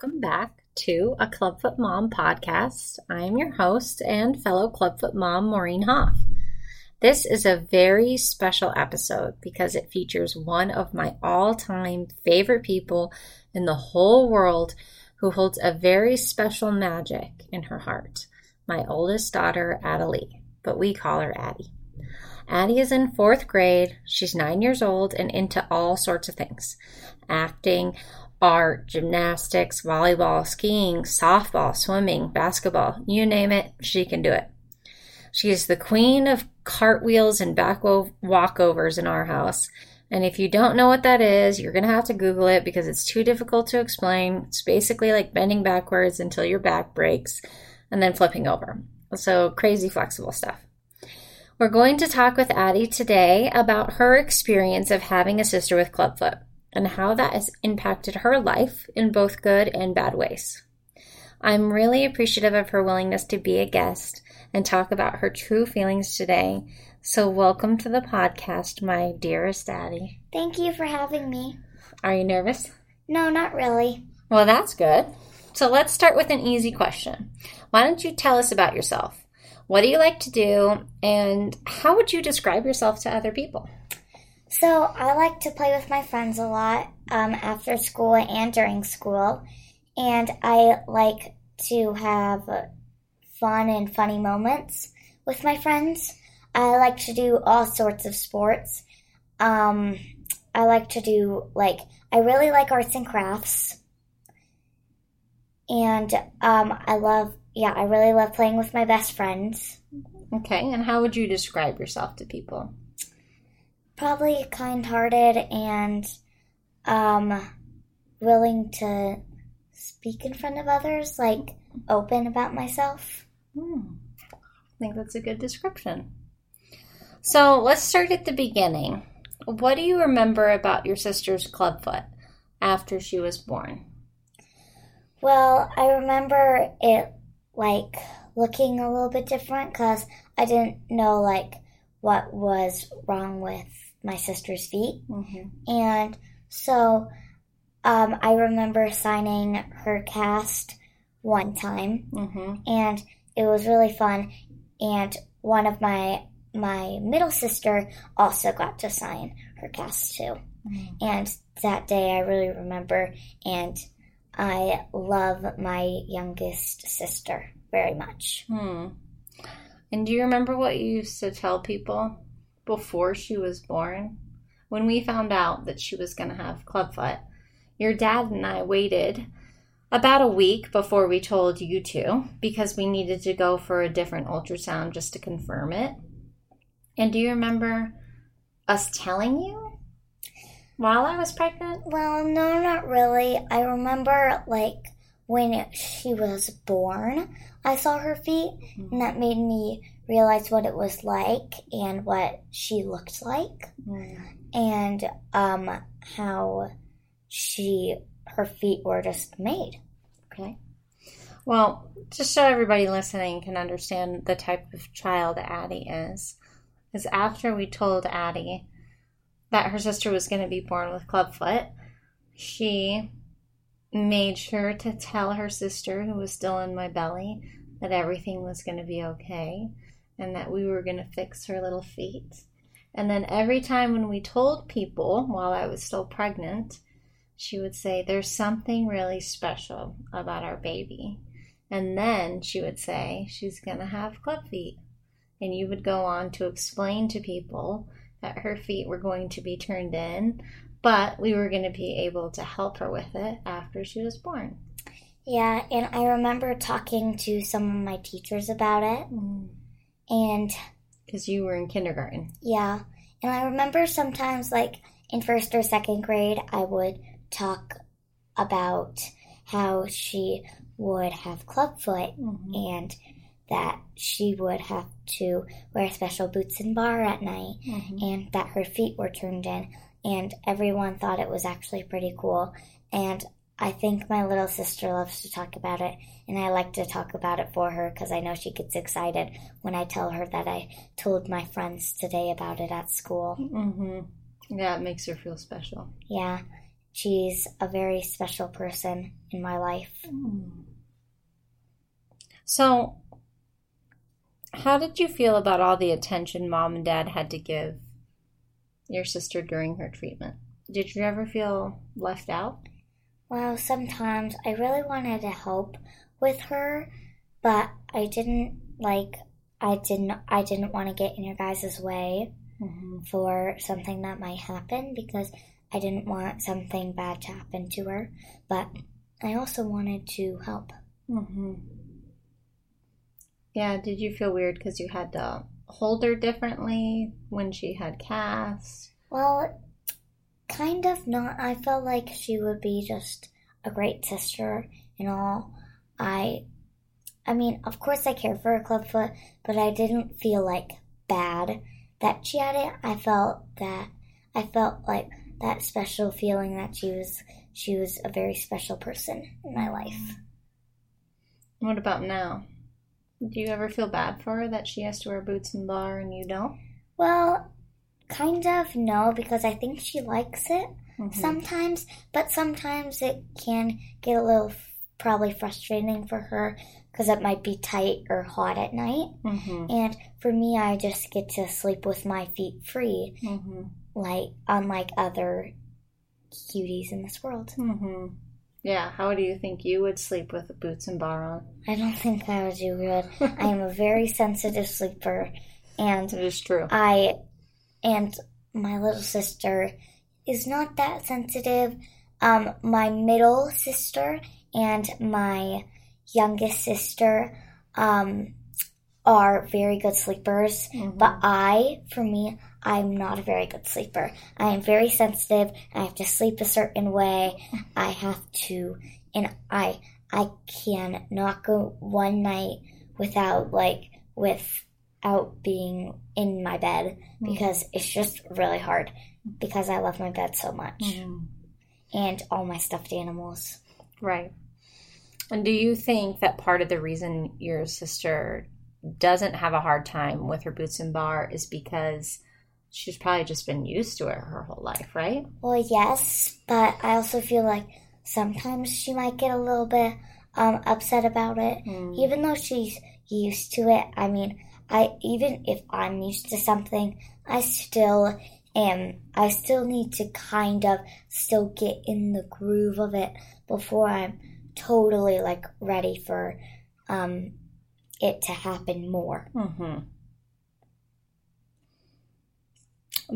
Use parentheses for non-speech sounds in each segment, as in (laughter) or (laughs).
welcome back to a Clubfoot Mom podcast. I am your host and fellow Clubfoot mom, Maureen Hoff. This is a very special episode because it features one of my all time favorite people in the whole world who holds a very special magic in her heart. My oldest daughter, Adelie, but we call her Addie. Addie is in fourth grade. She's nine years old and into all sorts of things acting, art, gymnastics, volleyball, skiing, softball, swimming, basketball you name it, she can do it. She is the queen of cartwheels and back walkovers in our house. And if you don't know what that is, you're going to have to Google it because it's too difficult to explain. It's basically like bending backwards until your back breaks and then flipping over. So crazy flexible stuff. We're going to talk with Addie today about her experience of having a sister with clubfoot and how that has impacted her life in both good and bad ways. I'm really appreciative of her willingness to be a guest and talk about her true feelings today. So, welcome to the podcast, my dearest Addie. Thank you for having me. Are you nervous? No, not really. Well, that's good. So, let's start with an easy question. Why don't you tell us about yourself? What do you like to do, and how would you describe yourself to other people? So I like to play with my friends a lot um, after school and during school, and I like to have fun and funny moments with my friends. I like to do all sorts of sports. Um, I like to do like I really like arts and crafts, and um, I love yeah I really love playing with my best friends. Okay, and how would you describe yourself to people? Probably kind hearted and um, willing to speak in front of others, like open about myself. Hmm. I think that's a good description. So let's start at the beginning. What do you remember about your sister's clubfoot after she was born? Well, I remember it like looking a little bit different because I didn't know like what was wrong with my sister's feet. Mm-hmm. And so um, I remember signing her cast one time, mm-hmm. and it was really fun. And one of my my middle sister also got to sign her cast too. Mm-hmm. And that day I really remember, and I love my youngest sister very much. Hmm. And do you remember what you used to tell people? Before she was born, when we found out that she was going to have clubfoot, your dad and I waited about a week before we told you two because we needed to go for a different ultrasound just to confirm it. And do you remember us telling you while I was pregnant? Well, no, not really. I remember like when she was born, I saw her feet, mm-hmm. and that made me realize what it was like and what she looked like, mm-hmm. and um, how she her feet were just made. Okay. Well, just so everybody listening can understand the type of child Addie is, is after we told Addie that her sister was going to be born with clubfoot, she made sure to tell her sister, who was still in my belly, that everything was going to be okay and that we were going to fix her little feet. And then every time when we told people while I was still pregnant, she would say, There's something really special about our baby. And then she would say, She's going to have club feet. And you would go on to explain to people that her feet were going to be turned in but we were going to be able to help her with it after she was born. Yeah, and I remember talking to some of my teachers about it. Mm. And because you were in kindergarten. Yeah. And I remember sometimes, like in first or second grade, I would talk about how she would have clubfoot mm-hmm. and that she would have to wear special boots and bar at night mm-hmm. and that her feet were turned in and everyone thought it was actually pretty cool. And I think my little sister loves to talk about it, and I like to talk about it for her because I know she gets excited when I tell her that I told my friends today about it at school. Mm-hmm. Yeah, it makes her feel special. Yeah. she's a very special person in my life. So, how did you feel about all the attention mom and dad had to give your sister during her treatment? Did you ever feel left out? Well, sometimes I really wanted to help with her, but I didn't like I didn't I didn't want to get in your guys' way mm-hmm. for something that might happen because I didn't want something bad to happen to her, but I also wanted to help. Mm-hmm. Yeah, did you feel weird because you had to hold her differently when she had casts? Well, kind of not. I felt like she would be just a great sister and all. I, I mean, of course I care for her clubfoot, but I didn't feel like bad that she had it. I felt that I felt like that special feeling that she was she was a very special person in my life. What about now? Do you ever feel bad for her that she has to wear boots and bar and you don't? Well, kind of no, because I think she likes it mm-hmm. sometimes, but sometimes it can get a little probably frustrating for her because it might be tight or hot at night. Mm-hmm. And for me, I just get to sleep with my feet free. Mm-hmm like unlike other cuties in this world. Yeah, how do you think you would sleep with boots and bar on? I don't think I would do good. (laughs) I am a very sensitive sleeper, and it is true. I and my little sister is not that sensitive. Um, my middle sister and my youngest sister um, are very good sleepers, mm-hmm. but I, for me, I'm not a very good sleeper. I am very sensitive. I have to sleep a certain way. (laughs) I have to, and I, I can not go one night without like, without being in my bed mm-hmm. because it's just really hard because I love my bed so much. Mm-hmm. And all my stuffed animals. Right. And do you think that part of the reason your sister doesn't have a hard time with her boots and bar is because she's probably just been used to it her whole life, right? Well, yes, but I also feel like sometimes she might get a little bit um, upset about it, mm. even though she's used to it. I mean, I even if I'm used to something, I still am. I still need to kind of still get in the groove of it before I'm totally like ready for um, it to happen more. Mm-hmm.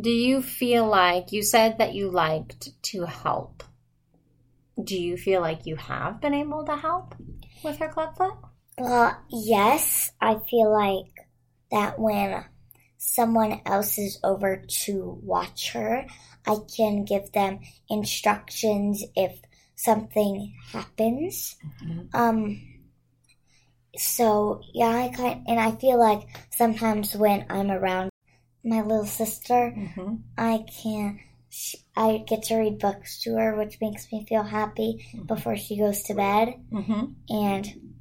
Do you feel like you said that you liked to help? Do you feel like you have been able to help with her clubfoot? Well, yes. I feel like that when someone else is over to watch her, I can give them instructions if something happens. Mm-hmm. Um, so yeah, I kind and I feel like sometimes when I'm around my little sister, mm-hmm. I can I get to read books to her, which makes me feel happy mm-hmm. before she goes to bed, mm-hmm. and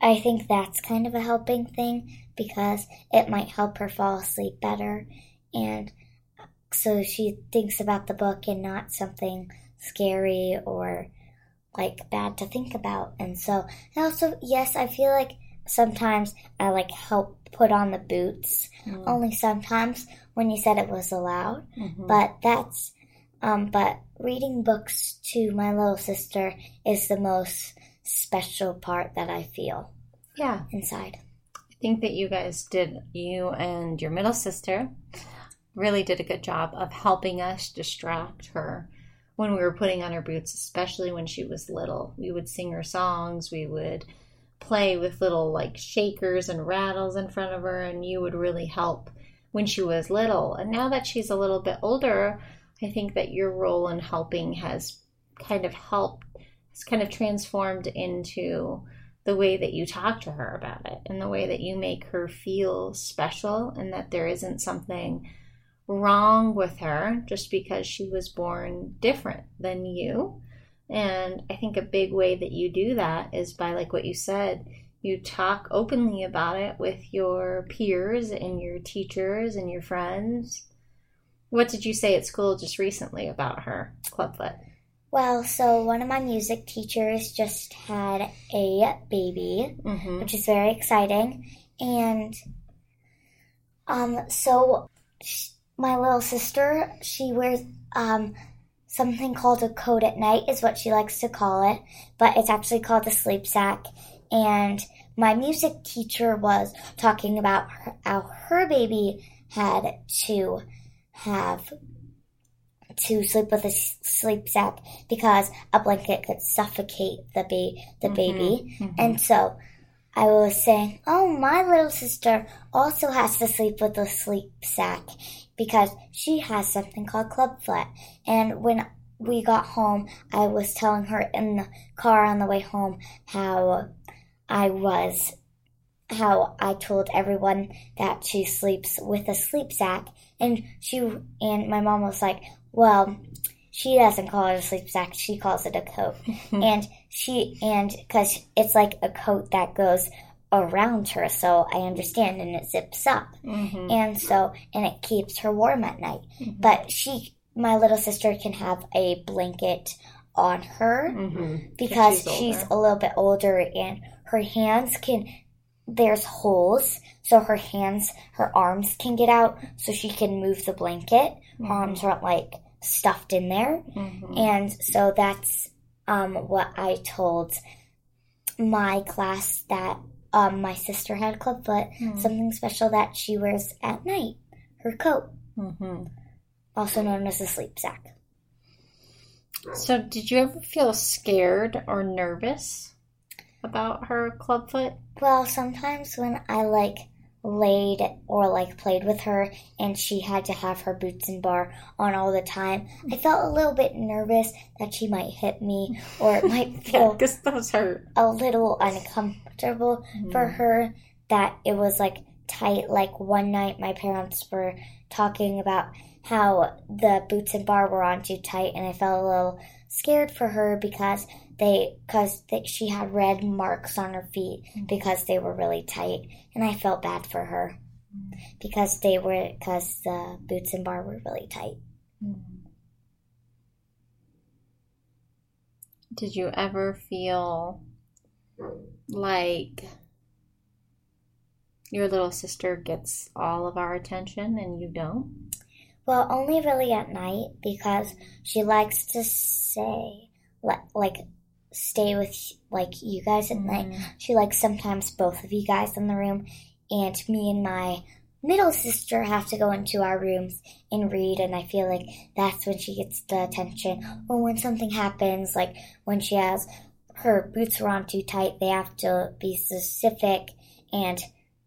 I think that's kind of a helping thing because it might help her fall asleep better, and so she thinks about the book and not something scary or like bad to think about. And so, and also, yes, I feel like sometimes I like help put on the boots. Mm. Only sometimes when you said it was allowed. Mm-hmm. But that's, um, but reading books to my little sister is the most special part that I feel. Yeah. Inside. I think that you guys did, you and your middle sister really did a good job of helping us distract her when we were putting on her boots, especially when she was little. We would sing her songs, we would play with little like shakers and rattles in front of her, and you would really help when she was little. And now that she's a little bit older, I think that your role in helping has kind of helped, has kind of transformed into the way that you talk to her about it and the way that you make her feel special and that there isn't something wrong with her just because she was born different than you. And I think a big way that you do that is by, like what you said, you talk openly about it with your peers and your teachers and your friends. What did you say at school just recently about her clubfoot? Well, so one of my music teachers just had a baby, mm-hmm. which is very exciting. And um, so my little sister, she wears um, something called a coat at night, is what she likes to call it, but it's actually called a sleep sack. And my music teacher was talking about her, how her baby had to have to sleep with a sleep sack because a blanket could suffocate the, ba- the mm-hmm, baby. Mm-hmm. And so I was saying, oh, my little sister also has to sleep with a sleep sack because she has something called clubfoot. And when we got home, I was telling her in the car on the way home how I was, how I told everyone that she sleeps with a sleep sack. And she, and my mom was like, well, she doesn't call it a sleep sack. She calls it a coat. (laughs) and she, and because it's like a coat that goes around her, so I understand, and it zips up. Mm-hmm. And so, and it keeps her warm at night. Mm-hmm. But she, my little sister, can have a blanket on her mm-hmm. because she's, she's a little bit older and her hands can there's holes so her hands her arms can get out so she can move the blanket mm-hmm. arms aren't like stuffed in there. Mm-hmm. And so that's um, what I told my class that um, my sister had clubfoot, mm-hmm. something special that she wears at night, her coat, mm-hmm. also known as a sleep sack. So, did you ever feel scared or nervous about her clubfoot? Well, sometimes when I like laid or like played with her and she had to have her boots and bar on all the time. I felt a little bit nervous that she might hit me or it might (laughs) feel yeah, those hurt. a little uncomfortable mm. for her that it was like tight. Like one night my parents were talking about how the boots and bar were on too tight and I felt a little scared for her because they because she had red marks on her feet mm-hmm. because they were really tight and i felt bad for her because they were because the boots and bar were really tight mm-hmm. did you ever feel like your little sister gets all of our attention and you don't well only really at night because she likes to say like stay with like you guys at mm-hmm. She likes sometimes both of you guys in the room, and me and my middle sister have to go into our rooms and read and i feel like that's when she gets the attention or when something happens like when she has her boots are on too tight they have to be specific and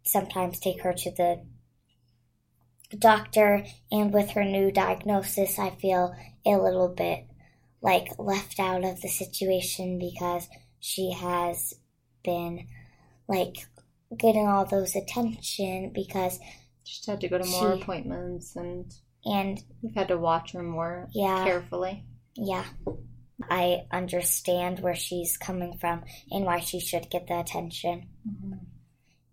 sometimes take her to the doctor and with her new diagnosis i feel a little bit like left out of the situation because she has been like getting all those attention because just had to go to more she, appointments and and we've had to watch her more yeah, carefully. Yeah. I understand where she's coming from and why she should get the attention. Mm-hmm.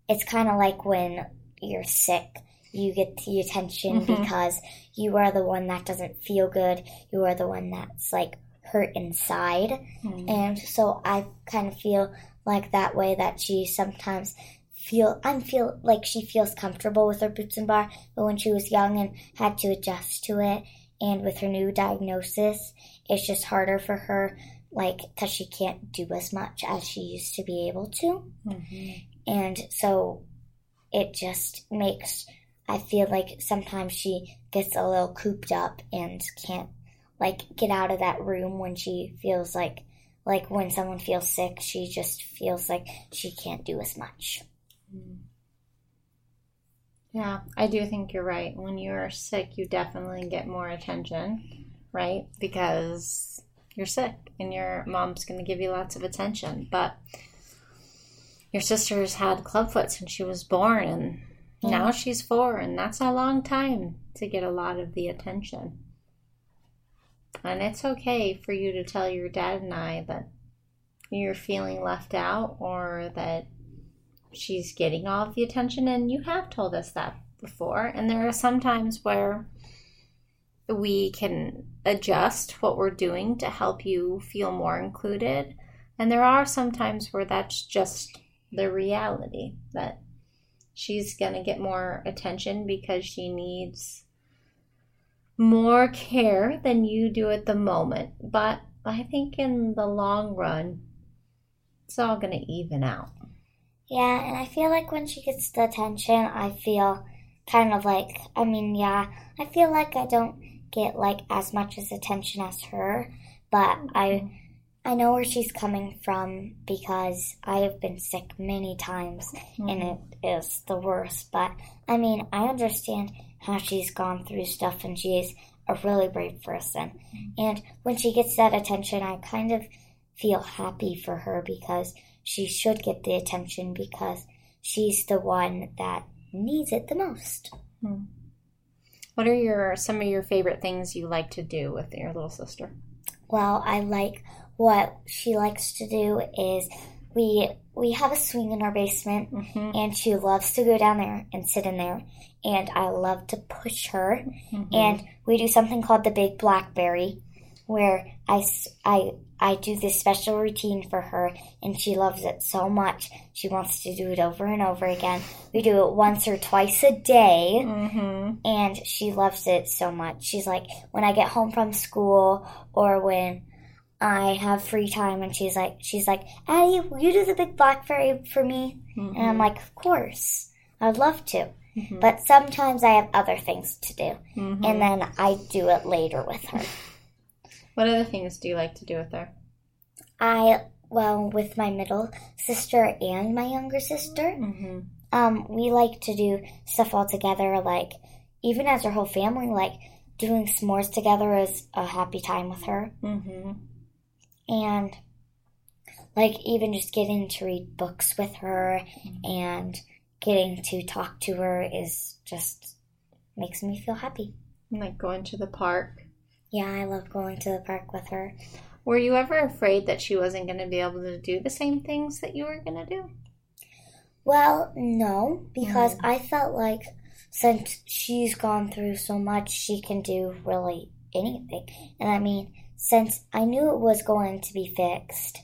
It's kind of like when you're sick, you get the attention mm-hmm. because you are the one that doesn't feel good. You are the one that's like hurt inside. Mm. And so I kind of feel like that way that she sometimes feel I feel like she feels comfortable with her boots and bar, but when she was young and had to adjust to it, and with her new diagnosis, it's just harder for her, like because she can't do as much as she used to be able to, mm-hmm. and so it just makes I feel like sometimes she gets a little cooped up and can't like get out of that room when she feels like like when someone feels sick, she just feels like she can't do as much. Mm. Yeah, I do think you're right. When you're sick, you definitely get more attention, right? Because you're sick and your mom's going to give you lots of attention. But your sister's had clubfoot since she was born, and yeah. now she's four, and that's a long time to get a lot of the attention. And it's okay for you to tell your dad and I that you're feeling left out or that she's getting all of the attention. And you have told us that before. And there are some times where we can adjust what we're doing to help you feel more included. And there are some times where that's just the reality that she's going to get more attention because she needs more care than you do at the moment. But I think in the long run, it's all going to even out. Yeah, and I feel like when she gets the attention, I feel kind of like, I mean, yeah, I feel like I don't get like as much as attention as her, but I mm-hmm. I know where she's coming from because I have been sick many times mm-hmm. and it is the worst. But I mean, I understand how she's gone through stuff and she is a really brave person. Mm-hmm. And when she gets that attention, I kind of feel happy for her because she should get the attention because she's the one that needs it the most. Mm-hmm. What are your some of your favorite things you like to do with your little sister? Well, I like what she likes to do is we we have a swing in our basement mm-hmm. and she loves to go down there and sit in there and I love to push her mm-hmm. and we do something called the big blackberry where I, I, I do this special routine for her and she loves it so much. She wants to do it over and over again. We do it once or twice a day mm-hmm. and she loves it so much. She's like, when I get home from school or when I have free time and she's like, she's like, Addie, will you do the big blackberry for me? Mm-hmm. And I'm like, of course. I'd love to. Mm-hmm. But sometimes I have other things to do. Mm-hmm. And then I do it later with her. (laughs) What other things do you like to do with her? I, well, with my middle sister and my younger sister, mm-hmm. um, we like to do stuff all together, like, even as our whole family, like, doing s'mores together is a happy time with her. Mm-hmm. And, like, even just getting to read books with her mm-hmm. and getting to talk to her is just makes me feel happy. Like going to the park yeah, I love going to the park with her. Were you ever afraid that she wasn't going to be able to do the same things that you were going to do? Well, no, because mm. I felt like since she's gone through so much, she can do really anything. And I mean, since I knew it was going to be fixed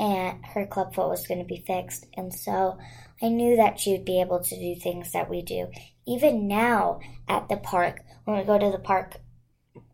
and her clubfoot was going to be fixed, and so I knew that she would be able to do things that we do. Even now at the park, when we go to the park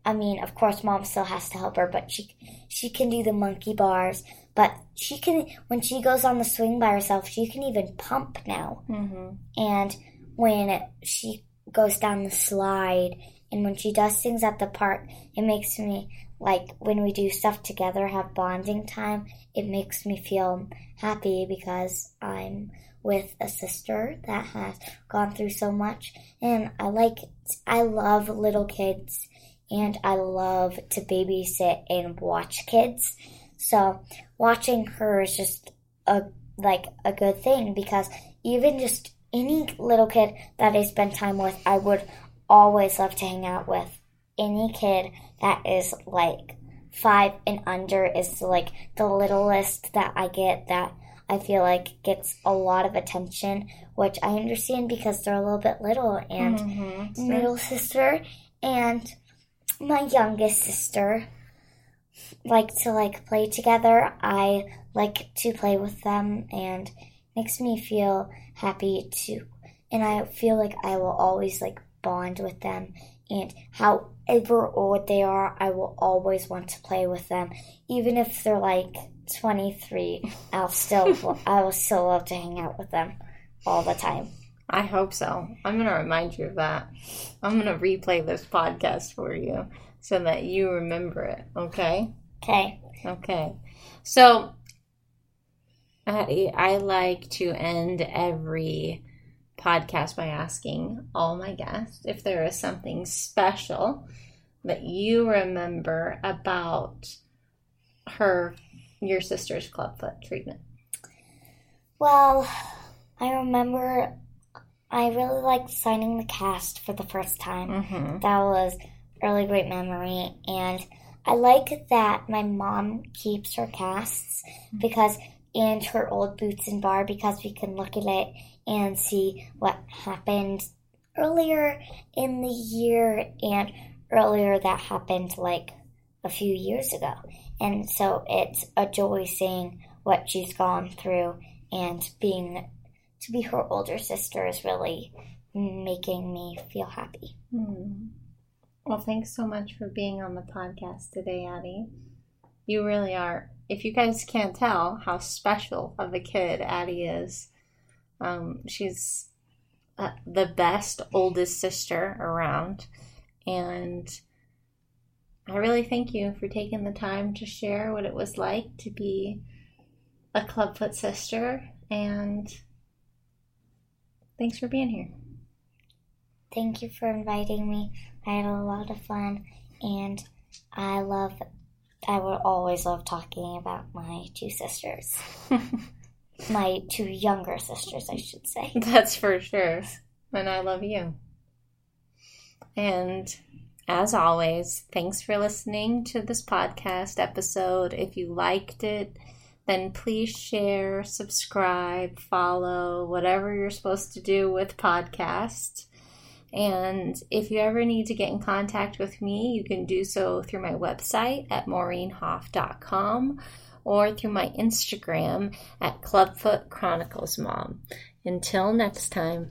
I mean, of course, mom still has to help her, but she she can do the monkey bars. But she can when she goes on the swing by herself, she can even pump now. Mm-hmm. And when she goes down the slide, and when she does things at the park, it makes me like when we do stuff together, have bonding time. It makes me feel happy because I'm with a sister that has gone through so much, and I like I love little kids and I love to babysit and watch kids. So watching her is just a like a good thing because even just any little kid that I spend time with, I would always love to hang out with. Any kid that is like five and under is like the littlest that I get that I feel like gets a lot of attention, which I understand because they're a little bit little and mm-hmm. middle sister and my youngest sister like to like play together. I like to play with them and makes me feel happy too. And I feel like I will always like bond with them and however old they are, I will always want to play with them. Even if they're like 23, I'll still (laughs) I will still love to hang out with them all the time. I hope so. I'm going to remind you of that. I'm going to replay this podcast for you so that you remember it. Okay? Okay. Okay. So, I, I like to end every podcast by asking all my guests if there is something special that you remember about her, your sister's clubfoot treatment. Well, I remember I really liked signing the cast for the first time. Mm-hmm. That was really great memory. And I like that my mom keeps her casts because, and her old boots and bar because we can look at it and see what happened earlier in the year and earlier that happened like a few years ago. And so it's a joy seeing what she's gone through and being to be her older sister is really making me feel happy. Hmm. Well, thanks so much for being on the podcast today, Addie. You really are. If you guys can't tell how special of a kid Addie is, um, she's uh, the best oldest sister around. And I really thank you for taking the time to share what it was like to be a Clubfoot sister. And thanks for being here. Thank you for inviting me. I had a lot of fun, and I love, I will always love talking about my two sisters. (laughs) my two younger sisters, I should say. (laughs) That's for sure. And I love you. And as always, thanks for listening to this podcast episode. If you liked it, then please share, subscribe, follow, whatever you're supposed to do with podcasts. And if you ever need to get in contact with me, you can do so through my website at maureenhoff.com or through my Instagram at Clubfoot Chronicles Mom. Until next time.